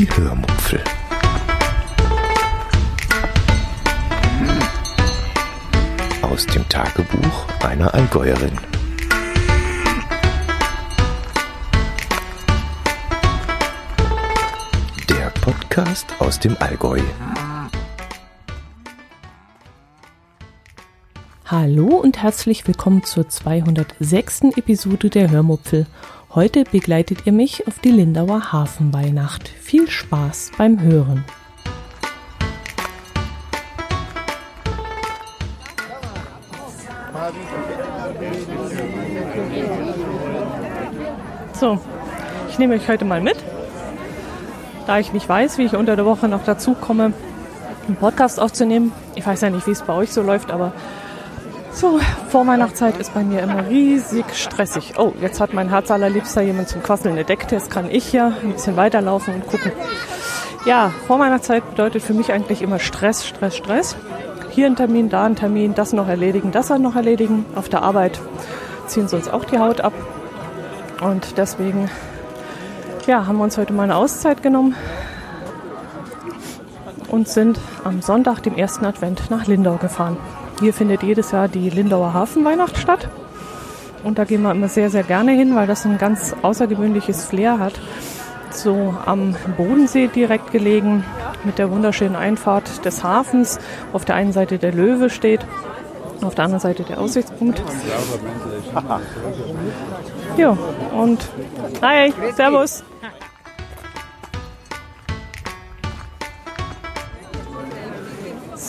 Die Hörmupfel. Aus dem Tagebuch einer Allgäuerin. Der Podcast aus dem Allgäu. Hallo und herzlich willkommen zur 206. Episode der Hörmupfel. Heute begleitet ihr mich auf die Lindauer Hafenweihnacht. Viel Spaß beim Hören. So, ich nehme euch heute mal mit. Da ich nicht weiß, wie ich unter der Woche noch dazu komme, einen Podcast aufzunehmen. Ich weiß ja nicht, wie es bei euch so läuft, aber so, Vorweihnachtszeit ist bei mir immer riesig stressig. Oh, jetzt hat mein Herz allerliebster jemand zum Quasseln entdeckt. Jetzt kann ich ja ein bisschen weiterlaufen und gucken. Ja, Vorweihnachtszeit bedeutet für mich eigentlich immer Stress, Stress, Stress. Hier ein Termin, da ein Termin, das noch erledigen, das noch erledigen. Auf der Arbeit ziehen sie uns auch die Haut ab. Und deswegen ja, haben wir uns heute mal eine Auszeit genommen und sind am Sonntag, dem ersten Advent, nach Lindau gefahren. Hier findet jedes Jahr die Lindauer Hafenweihnacht statt. Und da gehen wir immer sehr, sehr gerne hin, weil das ein ganz außergewöhnliches Flair hat. So am Bodensee direkt gelegen, mit der wunderschönen Einfahrt des Hafens. Auf der einen Seite der Löwe steht, auf der anderen Seite der Aussichtspunkt. Ja, und hi, servus.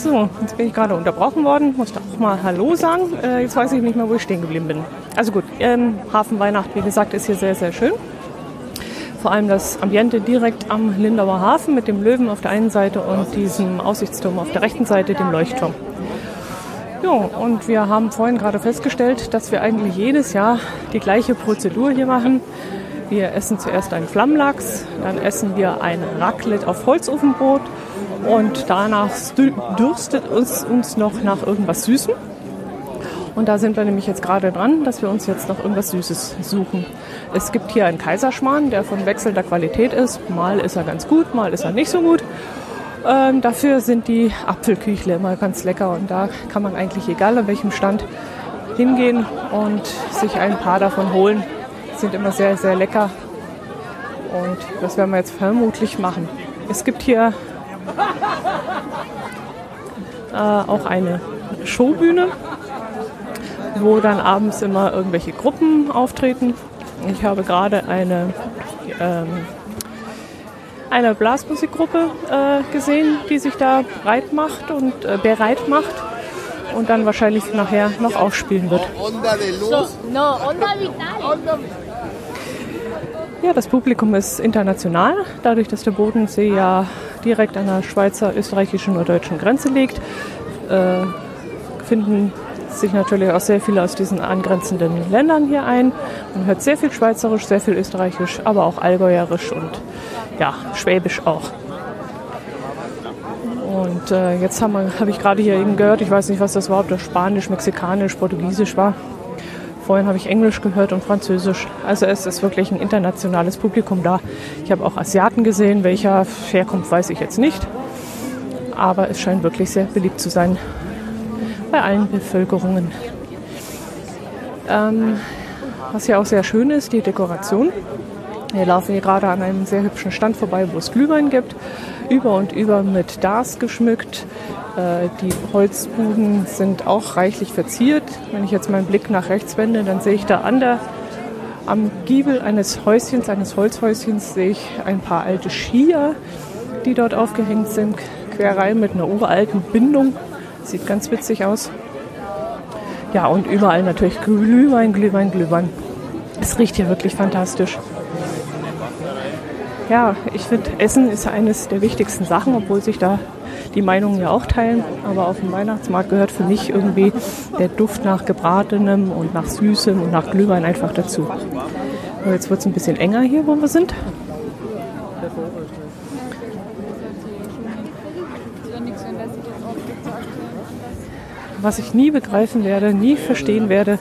So, jetzt bin ich gerade unterbrochen worden, musste auch mal Hallo sagen. Äh, jetzt weiß ich nicht mehr, wo ich stehen geblieben bin. Also gut, ähm, Hafenweihnacht, wie gesagt, ist hier sehr, sehr schön. Vor allem das Ambiente direkt am Lindauer Hafen mit dem Löwen auf der einen Seite und diesem Aussichtsturm auf der rechten Seite, dem Leuchtturm. Ja, und wir haben vorhin gerade festgestellt, dass wir eigentlich jedes Jahr die gleiche Prozedur hier machen. Wir essen zuerst einen Flammlachs, dann essen wir ein Raclette auf Holzofenbrot und danach dürstet uns, uns noch nach irgendwas Süßem. Und da sind wir nämlich jetzt gerade dran, dass wir uns jetzt noch irgendwas Süßes suchen. Es gibt hier einen Kaiserschmarrn, der von wechselnder Qualität ist. Mal ist er ganz gut, mal ist er nicht so gut. Ähm, dafür sind die Apfelküchle immer ganz lecker und da kann man eigentlich egal an welchem Stand hingehen und sich ein paar davon holen. Sind immer sehr, sehr lecker und das werden wir jetzt vermutlich machen. Es gibt hier äh, auch eine Showbühne, wo dann abends immer irgendwelche Gruppen auftreten. Ich habe gerade eine, ähm, eine Blasmusikgruppe äh, gesehen, die sich da breit macht und äh, bereit macht und dann wahrscheinlich nachher noch aufspielen wird. Ja, das Publikum ist international, dadurch, dass der Bodensee ja direkt an der Schweizer, österreichischen oder deutschen Grenze liegt, äh, finden sich natürlich auch sehr viele aus diesen angrenzenden Ländern hier ein. Man hört sehr viel Schweizerisch, sehr viel Österreichisch, aber auch Allgäuerisch und ja, Schwäbisch auch. Und äh, jetzt habe hab ich gerade hier eben gehört, ich weiß nicht, was das war, ob das Spanisch, Mexikanisch, Portugiesisch war. Vorhin habe ich Englisch gehört und Französisch. Also es ist wirklich ein internationales Publikum da. Ich habe auch Asiaten gesehen. Welcher herkommt, weiß ich jetzt nicht. Aber es scheint wirklich sehr beliebt zu sein bei allen Bevölkerungen. Ähm, was ja auch sehr schön ist, die Dekoration. Wir laufen hier gerade an einem sehr hübschen Stand vorbei, wo es Glühwein gibt. Über und über mit Dars geschmückt. Äh, die Holzbuden sind auch reichlich verziert. Wenn ich jetzt meinen Blick nach rechts wende, dann sehe ich da an der, am Giebel eines Häuschens, eines Holzhäuschens, sehe ich ein paar alte Skier, die dort aufgehängt sind. Querreihen mit einer uralten Bindung. Sieht ganz witzig aus. Ja, und überall natürlich Glühwein, Glühwein, Glühwein. Es riecht hier wirklich fantastisch. Ja, ich finde, Essen ist eines der wichtigsten Sachen, obwohl sich da die Meinungen ja auch teilen. Aber auf dem Weihnachtsmarkt gehört für mich irgendwie der Duft nach Gebratenem und nach Süßem und nach Glühwein einfach dazu. Aber jetzt wird es ein bisschen enger hier, wo wir sind. Was ich nie begreifen werde, nie verstehen werde,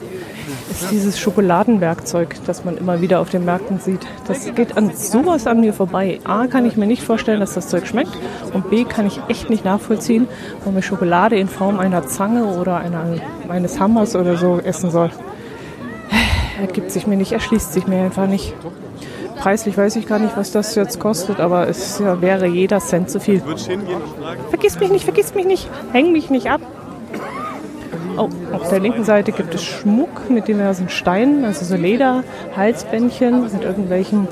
ist dieses Schokoladenwerkzeug, das man immer wieder auf den Märkten sieht. Das geht an sowas an mir vorbei. A, kann ich mir nicht vorstellen, dass das Zeug schmeckt. Und B, kann ich echt nicht nachvollziehen, warum ich Schokolade in Form einer Zange oder einer, eines Hammers oder so essen soll. Ergibt sich mir nicht, erschließt sich mir einfach nicht. Preislich weiß ich gar nicht, was das jetzt kostet, aber es wäre jeder Cent zu viel. Vergiss mich nicht, vergiss mich nicht, häng mich nicht ab. Oh, auf der linken Seite gibt es Schmuck mit diversen Steinen, also so Leder, Halsbändchen mit irgendwelchen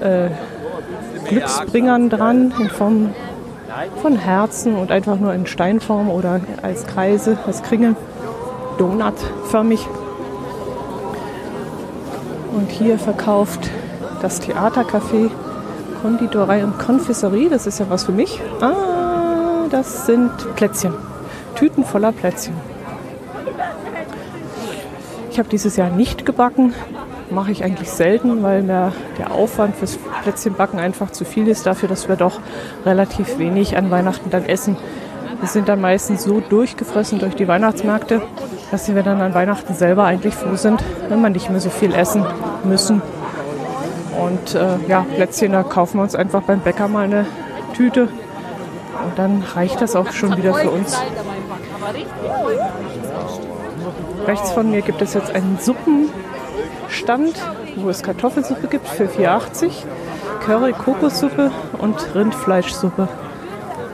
äh, Glücksbringern dran in Form von Herzen und einfach nur in Steinform oder als Kreise, als Kringel, donutförmig. Und hier verkauft das Theatercafé Konditorei und Konfiserie. Das ist ja was für mich. Ah, das sind Plätzchen. Tüten voller Plätzchen. Ich habe dieses Jahr nicht gebacken. Mache ich eigentlich selten, weil mir der Aufwand fürs Plätzchenbacken einfach zu viel ist, dafür, dass wir doch relativ wenig an Weihnachten dann essen. Wir sind dann meistens so durchgefressen durch die Weihnachtsmärkte, dass wir dann an Weihnachten selber eigentlich froh sind, wenn wir nicht mehr so viel essen müssen. Und äh, ja, Plätzchen, da kaufen wir uns einfach beim Bäcker mal eine Tüte. Und dann reicht das auch schon wieder für uns. Rechts von mir gibt es jetzt einen Suppenstand, wo es Kartoffelsuppe gibt für 4,80, Curry Kokossuppe und Rindfleischsuppe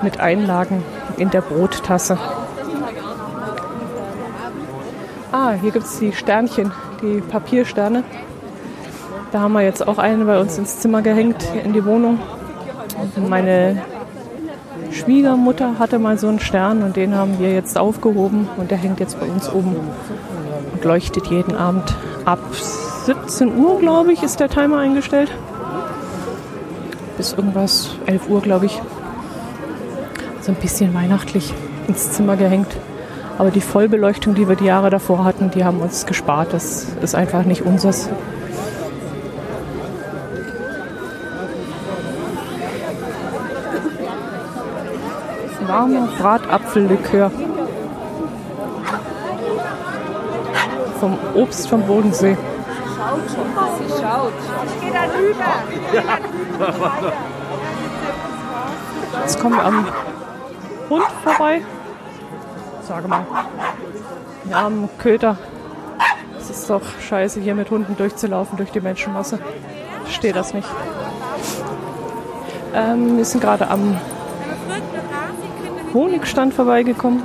mit Einlagen in der Brottasse. Ah, hier gibt es die Sternchen, die Papiersterne. Da haben wir jetzt auch eine bei uns ins Zimmer gehängt, in die Wohnung. Meine Schwiegermutter hatte mal so einen Stern und den haben wir jetzt aufgehoben und der hängt jetzt bei uns oben und leuchtet jeden Abend. Ab 17 Uhr, glaube ich, ist der Timer eingestellt. Bis irgendwas 11 Uhr, glaube ich. So ein bisschen weihnachtlich ins Zimmer gehängt. Aber die Vollbeleuchtung, die wir die Jahre davor hatten, die haben uns gespart. Das ist einfach nicht unseres. Warmer Bratapfellikör. Vom Obst vom Bodensee. Sie schaut. Ich gehe da rüber. Jetzt kommen wir am Hund vorbei. Sage mal. Ja, am Köter. Es ist doch scheiße, hier mit Hunden durchzulaufen durch die Menschenmasse. Ich verstehe das nicht. Ähm, wir sind gerade am Honigstand vorbeigekommen.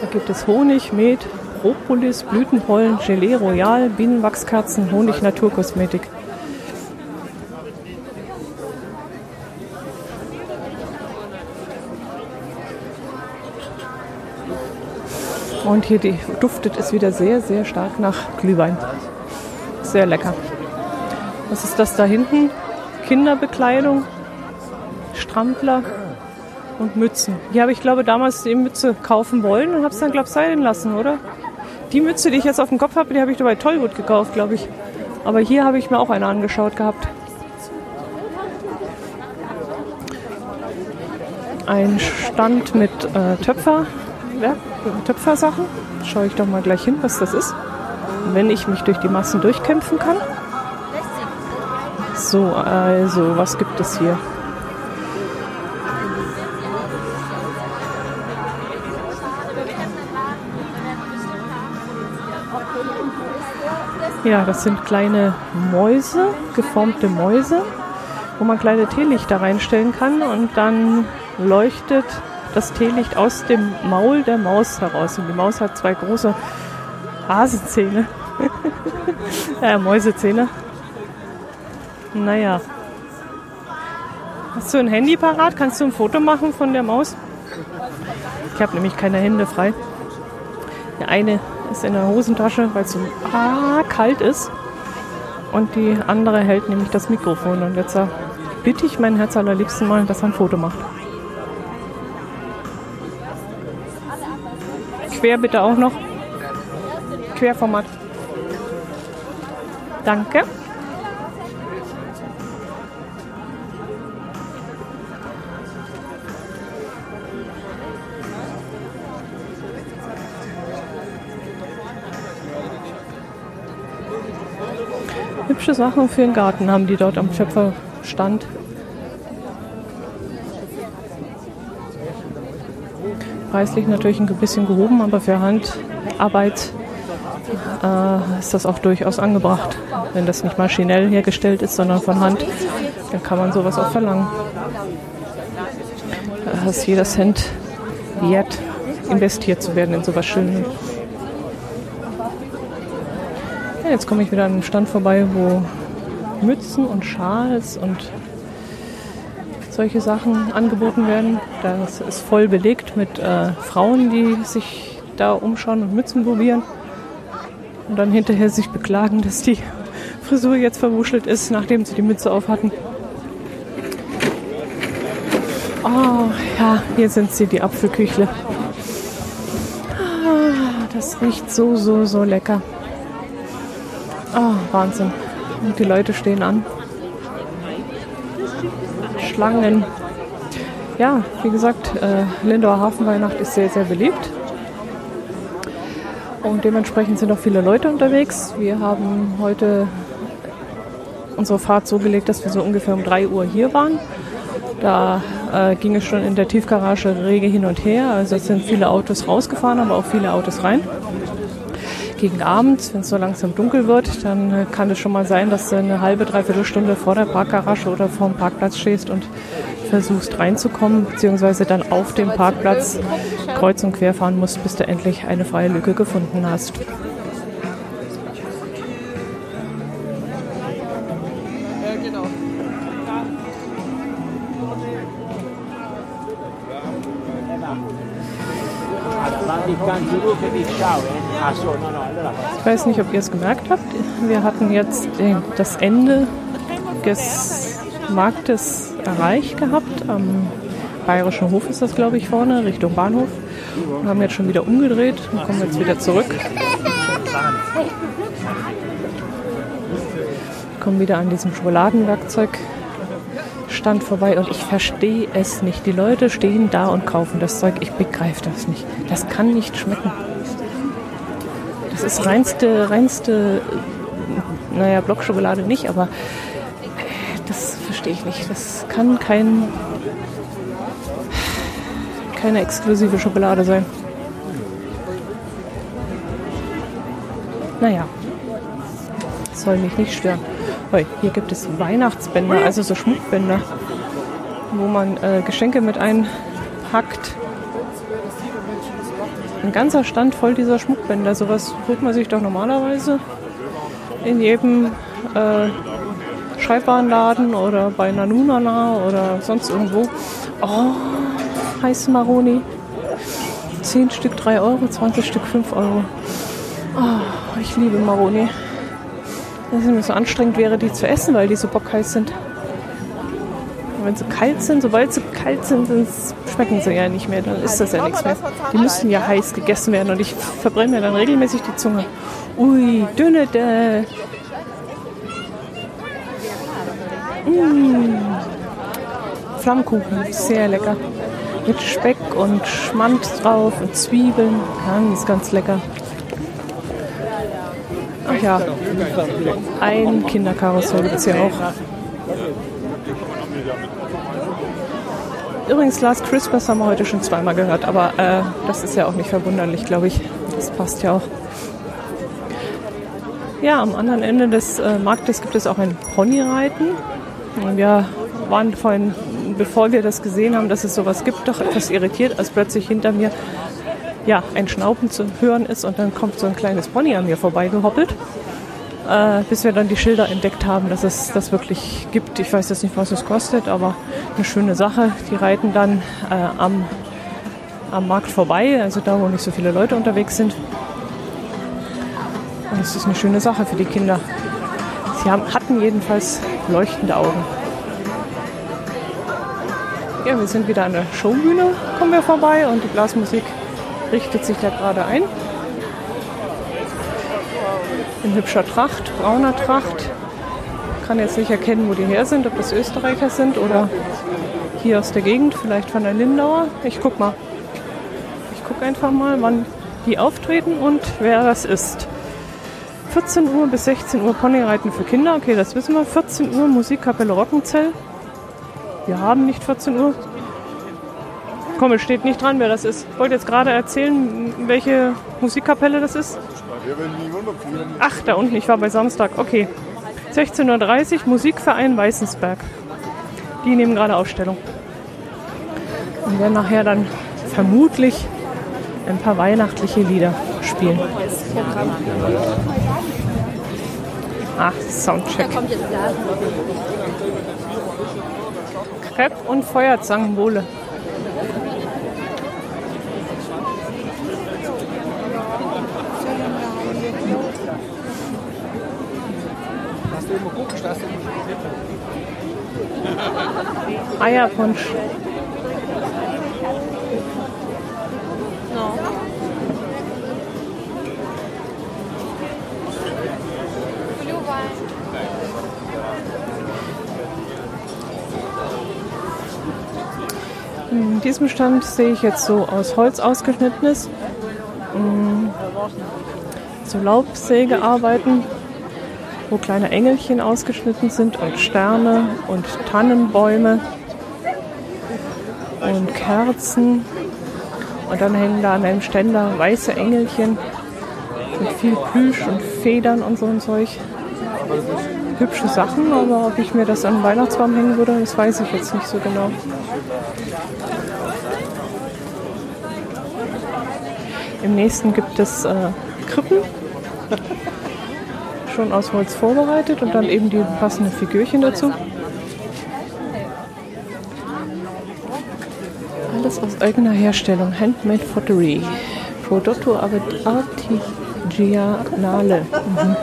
Da gibt es Honig, Met, Propolis, Blütenpollen, Gelee Royal, Bienenwachskerzen, Honig Naturkosmetik. Und hier die, duftet es wieder sehr, sehr stark nach Glühwein. Sehr lecker. Was ist das da hinten? Kinderbekleidung, Strampler und Mützen. Die habe ich, glaube damals die Mütze kaufen wollen und habe es dann, glaube ich, sein lassen, oder? Die Mütze, die ich jetzt auf dem Kopf habe, die habe ich bei Tollwood gekauft, glaube ich. Aber hier habe ich mir auch eine angeschaut gehabt. Ein Stand mit äh, Töpfer, ja, Töpfersachen. Schaue ich doch mal gleich hin, was das ist. Wenn ich mich durch die Massen durchkämpfen kann. So, also, was gibt es hier? Ja, das sind kleine Mäuse, geformte Mäuse, wo man kleine Teelichter reinstellen kann und dann leuchtet das Teelicht aus dem Maul der Maus heraus. Und die Maus hat zwei große Hasenzähne. äh, Mäusezähne. Naja. Hast du ein Handy parat? Kannst du ein Foto machen von der Maus? Ich habe nämlich keine Hände frei. Der eine ist in der Hosentasche, weil es so ah, kalt ist. Und die andere hält nämlich das Mikrofon. Und jetzt bitte ich meinen Herz allerliebsten mal, dass er ein Foto macht. Quer bitte auch noch. Querformat. Danke. Hübsche Sachen für den Garten haben die dort am Schöpferstand. Preislich natürlich ein bisschen gehoben, aber für Handarbeit äh, ist das auch durchaus angebracht. Wenn das nicht maschinell hergestellt ist, sondern von Hand, dann kann man sowas auch verlangen. Da ist jeder Cent wert, investiert zu werden in sowas Schönes. Jetzt komme ich wieder an einem Stand vorbei, wo Mützen und Schals und solche Sachen angeboten werden. Das ist voll belegt mit äh, Frauen, die sich da umschauen und Mützen probieren. Und dann hinterher sich beklagen, dass die Frisur jetzt verwuschelt ist, nachdem sie die Mütze auf hatten. Oh, ja, hier sind sie, die Apfelküchle. Ah, das riecht so, so, so lecker. Oh, Wahnsinn. Und die Leute stehen an. Schlangen. Ja, wie gesagt, äh, Lindauer Hafenweihnacht ist sehr, sehr beliebt. Und dementsprechend sind auch viele Leute unterwegs. Wir haben heute unsere Fahrt so gelegt, dass wir so ungefähr um 3 Uhr hier waren. Da äh, ging es schon in der Tiefgarage rege hin und her. Also es sind viele Autos rausgefahren, aber auch viele Autos rein. Gegen Abend, wenn es so langsam dunkel wird, dann kann es schon mal sein, dass du eine halbe, dreiviertel Stunde vor der Parkgarage oder vor dem Parkplatz stehst und versuchst reinzukommen, beziehungsweise dann auf dem Parkplatz kreuz und quer fahren musst, bis du endlich eine freie Lücke gefunden hast. Ich weiß nicht, ob ihr es gemerkt habt. Wir hatten jetzt das Ende des Marktes erreicht gehabt. Am Bayerischen Hof ist das, glaube ich, vorne, Richtung Bahnhof. Wir haben jetzt schon wieder umgedreht und kommen jetzt wieder zurück. Kommen wieder an diesem Schokoladenwerkzeugstand vorbei und ich verstehe es nicht. Die Leute stehen da und kaufen das Zeug. Ich begreife das nicht. Das kann nicht schmecken. Das ist reinste, reinste, naja, Blockschokolade nicht, aber das verstehe ich nicht. Das kann kein, keine exklusive Schokolade sein. Naja, das soll mich nicht stören. Oi, hier gibt es Weihnachtsbänder, also so Schmuckbänder, wo man äh, Geschenke mit einpackt. Ein ganzer Stand voll dieser Schmuckbänder. Sowas holt man sich doch normalerweise in jedem äh, Schreibwarenladen oder bei Nanunana oder sonst irgendwo. Oh, heiße Maroni. 10 Stück 3 Euro, 20 Stück 5 Euro. Oh, ich liebe Maroni. Dass es mir so anstrengend wäre, die zu essen, weil die so bockheiß sind. Und wenn sie kalt sind, sobald sie kalt sind, dann schmecken sie ja nicht mehr. Dann ist das ja nichts mehr. Die müssen ja heiß gegessen werden und ich verbrenne mir dann regelmäßig die Zunge. Ui, dünne de. Mmh. Flammkuchen, sehr lecker. Mit Speck und Schmand drauf und Zwiebeln. Ganz, ganz lecker. Ach ja, ein Kinderkarussell gibt es hier auch. Übrigens, Last Christmas haben wir heute schon zweimal gehört, aber äh, das ist ja auch nicht verwunderlich, glaube ich. Das passt ja auch. Ja, am anderen Ende des äh, Marktes gibt es auch ein Ponyreiten. Wir waren vorhin, bevor wir das gesehen haben, dass es sowas gibt, doch etwas irritiert, als plötzlich hinter mir ja, ein Schnauben zu hören ist und dann kommt so ein kleines Pony an mir vorbeigehoppelt. Äh, bis wir dann die Schilder entdeckt haben, dass es das wirklich gibt. Ich weiß jetzt nicht, was es kostet, aber eine schöne Sache. Die reiten dann äh, am, am Markt vorbei, also da, wo nicht so viele Leute unterwegs sind. Und es ist eine schöne Sache für die Kinder. Sie haben, hatten jedenfalls leuchtende Augen. Ja, wir sind wieder an der Showbühne, kommen wir vorbei und die Blasmusik richtet sich da gerade ein. In hübscher Tracht, brauner Tracht. Kann jetzt nicht erkennen, wo die her sind, ob das Österreicher sind oder hier aus der Gegend, vielleicht von der Lindauer. Ich guck mal. Ich guck einfach mal, wann die auftreten und wer das ist. 14 Uhr bis 16 Uhr Ponyreiten für Kinder. Okay, das wissen wir. 14 Uhr Musikkapelle Rockenzell. Wir haben nicht 14 Uhr. Komm, es steht nicht dran, wer das ist. Ich wollte jetzt gerade erzählen, welche Musikkapelle das ist. Ach, da unten, ich war bei Samstag. Okay. 16.30 Uhr Musikverein Weißensberg. Die nehmen gerade Ausstellung. Und werden nachher dann vermutlich ein paar weihnachtliche Lieder spielen. Ach, Soundcheck. Crepe und Feuerzangenbowle. Eierpunsch. In diesem Stand sehe ich jetzt so aus Holz ausgeschnittenes, mm, so Laubsägearbeiten, wo kleine Engelchen ausgeschnitten sind und Sterne und Tannenbäume und Kerzen. Und dann hängen da an einem Ständer weiße Engelchen mit viel Plüsch und Federn und so ein Zeug. Hübsche Sachen, aber ob ich mir das an den Weihnachtsbaum hängen würde, das weiß ich jetzt nicht so genau. Im nächsten gibt es äh, Krippen, schon aus Holz vorbereitet und dann eben die passenden Figürchen dazu. Alles aus eigener Herstellung, Handmade Pottery. Prodotto Artigianale. Mhm.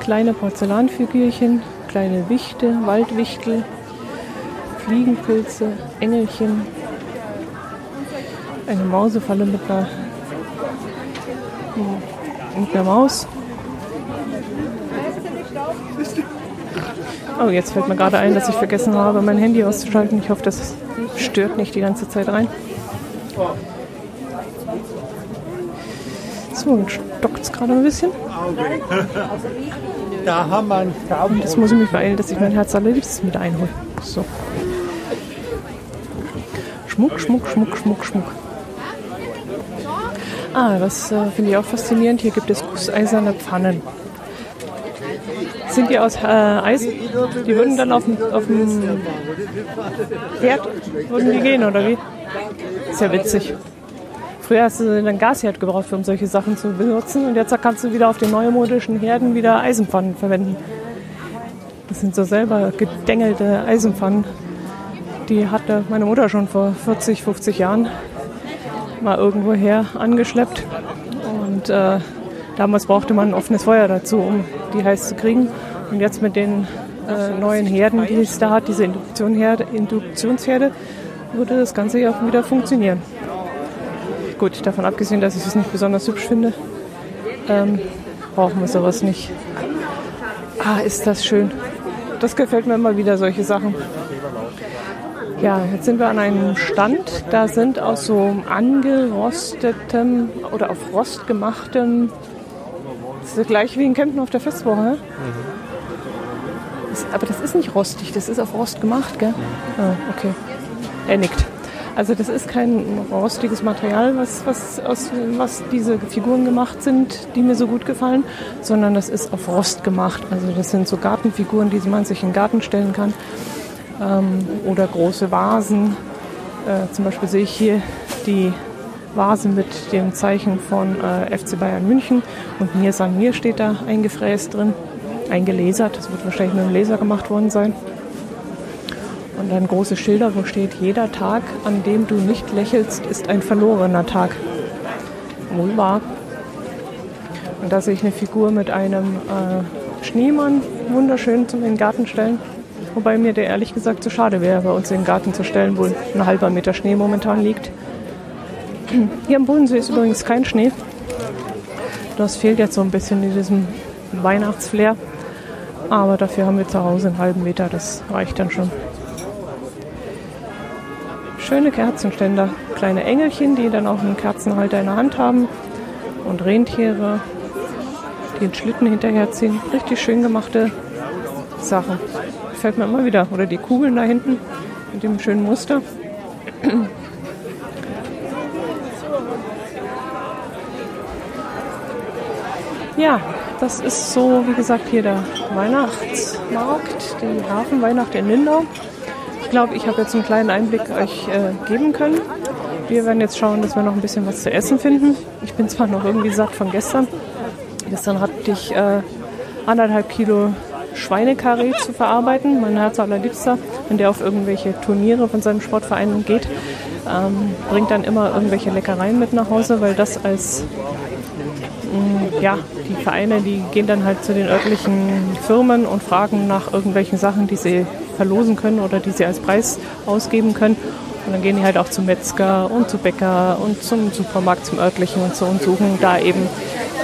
Kleine Porzellanfigürchen, kleine Wichte, Waldwichtel, Fliegenpilze, Engelchen, eine Mausefalle mit einer, mit einer Maus. Oh, jetzt fällt mir gerade ein, dass ich vergessen habe, mein Handy auszuschalten. Ich hoffe, das stört nicht die ganze Zeit rein. So, jetzt stockt es gerade ein bisschen. Da haben wir einen Und jetzt muss ich mich beeilen, dass ich mein Herz allerliebstes mit einhole. So. Schmuck, Schmuck, Schmuck, Schmuck, Schmuck. Ah, das äh, finde ich auch faszinierend. Hier gibt es gusseiserne Pfannen. Sind die aus äh, Eisen? Die würden dann auf, auf dem Herd würden die gehen, oder wie? Ist ja witzig. Früher hast du einen Gasherd gebraucht, um solche Sachen zu benutzen. Und jetzt kannst du wieder auf den neumodischen Herden wieder Eisenpfannen verwenden. Das sind so selber gedengelte Eisenpfannen. Die hatte meine Mutter schon vor 40, 50 Jahren mal irgendwoher angeschleppt. Und äh, damals brauchte man ein offenes Feuer dazu, um die heiß zu kriegen. Und jetzt mit den äh, neuen Herden, die es da hat, diese Induktionsherde, Induktionsherde, würde das Ganze ja auch wieder funktionieren. Gut, davon abgesehen, dass ich es nicht besonders hübsch finde, ähm, brauchen wir sowas nicht. Ah, ist das schön. Das gefällt mir immer wieder, solche Sachen. Ja, jetzt sind wir an einem Stand. Da sind aus so angerostetem oder auf Rost gemachtem, das ist gleich wie in Kempten auf der Festwoche. ne? Das, aber das ist nicht rostig, das ist auf Rost gemacht, gell? Ah, okay. Er nickt. Also das ist kein rostiges Material, was, was, aus was diese Figuren gemacht sind, die mir so gut gefallen, sondern das ist auf Rost gemacht. Also das sind so Gartenfiguren, die man sich in den Garten stellen kann ähm, oder große Vasen. Äh, zum Beispiel sehe ich hier die Vase mit dem Zeichen von äh, FC Bayern München und Mir San Mir steht da eingefräst drin, eingelasert. Das wird wahrscheinlich mit dem Laser gemacht worden sein. Und dann große Schilder, wo steht, jeder Tag, an dem du nicht lächelst, ist ein verlorener Tag. Wahr. Und da sehe ich eine Figur mit einem äh, Schneemann, wunderschön zum in den Garten stellen. Wobei mir der ehrlich gesagt zu schade wäre, bei uns in den Garten zu stellen, wo ein halber Meter Schnee momentan liegt. Hier am Bodensee ist übrigens kein Schnee. Das fehlt jetzt so ein bisschen in diesem Weihnachtsflair. Aber dafür haben wir zu Hause einen halben Meter, das reicht dann schon. Schöne Kerzenständer, kleine Engelchen, die dann auch einen Kerzenhalter in der Hand haben und Rentiere, die den Schlitten hinterherziehen. Richtig schön gemachte Sachen. Gefällt mir immer wieder. Oder die Kugeln da hinten mit dem schönen Muster. Ja, das ist so, wie gesagt, hier der Weihnachtsmarkt, die Hafenweihnacht in Lindau. Ich glaube, ich habe jetzt einen kleinen Einblick euch äh, geben können. Wir werden jetzt schauen, dass wir noch ein bisschen was zu essen finden. Ich bin zwar noch irgendwie satt von gestern. Gestern hatte ich äh, anderthalb Kilo Schweinekarree zu verarbeiten. Mein Herz allerliebster, wenn der auf irgendwelche Turniere von seinem Sportverein geht, ähm, bringt dann immer irgendwelche Leckereien mit nach Hause, weil das als mh, ja, die Vereine, die gehen dann halt zu den örtlichen Firmen und fragen nach irgendwelchen Sachen, die sie verlosen können oder die sie als Preis ausgeben können. Und dann gehen die halt auch zum Metzger und zu Bäcker und zum Supermarkt, zum örtlichen und so und suchen da eben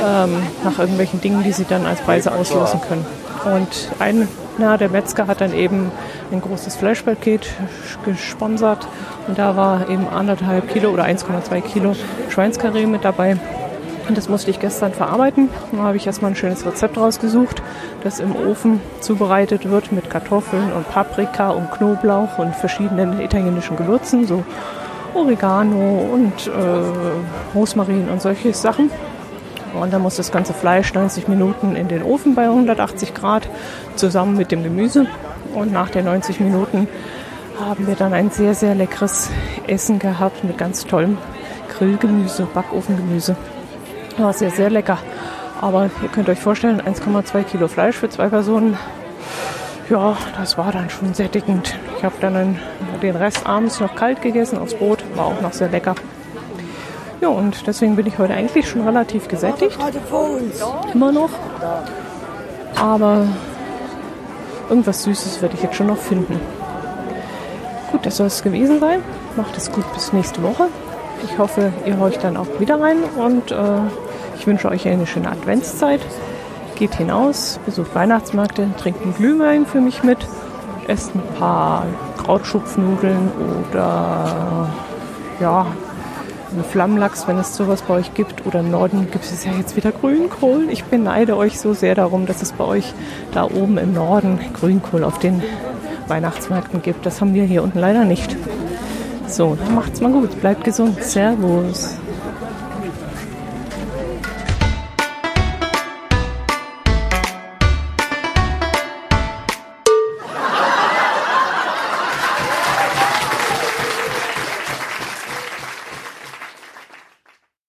ähm, nach irgendwelchen Dingen, die sie dann als Preise auslosen können. Und einer der Metzger hat dann eben ein großes Fleischpaket gesponsert und da war eben anderthalb Kilo oder 1,2 Kilo Schweinskarree mit dabei. Das musste ich gestern verarbeiten. Da habe ich erstmal ein schönes Rezept rausgesucht, das im Ofen zubereitet wird mit Kartoffeln und Paprika und Knoblauch und verschiedenen italienischen Gewürzen, so Oregano und äh, Rosmarin und solche Sachen. Und dann muss das ganze Fleisch 90 Minuten in den Ofen bei 180 Grad zusammen mit dem Gemüse. Und nach den 90 Minuten haben wir dann ein sehr, sehr leckeres Essen gehabt mit ganz tollem Grillgemüse, Backofengemüse. War sehr, sehr lecker. Aber ihr könnt euch vorstellen, 1,2 Kilo Fleisch für zwei Personen. Ja, das war dann schon sättigend. Ich habe dann den Rest abends noch kalt gegessen aufs Brot. War auch noch sehr lecker. Ja, und deswegen bin ich heute eigentlich schon relativ gesättigt. Immer noch. Aber irgendwas Süßes werde ich jetzt schon noch finden. Gut, das soll es gewesen sein. Macht es gut bis nächste Woche. Ich hoffe, ihr horcht dann auch wieder rein und äh, ich wünsche euch eine schöne Adventszeit. Geht hinaus, besucht Weihnachtsmärkte, trinkt einen Glühwein für mich mit, esst ein paar Krautschupfnudeln oder ja, einen Flammlachs, wenn es sowas bei euch gibt. Oder im Norden gibt es ja jetzt wieder Grünkohl. Ich beneide euch so sehr darum, dass es bei euch da oben im Norden Grünkohl auf den Weihnachtsmärkten gibt. Das haben wir hier unten leider nicht. So, dann macht's mal gut. Bleibt gesund. Servus.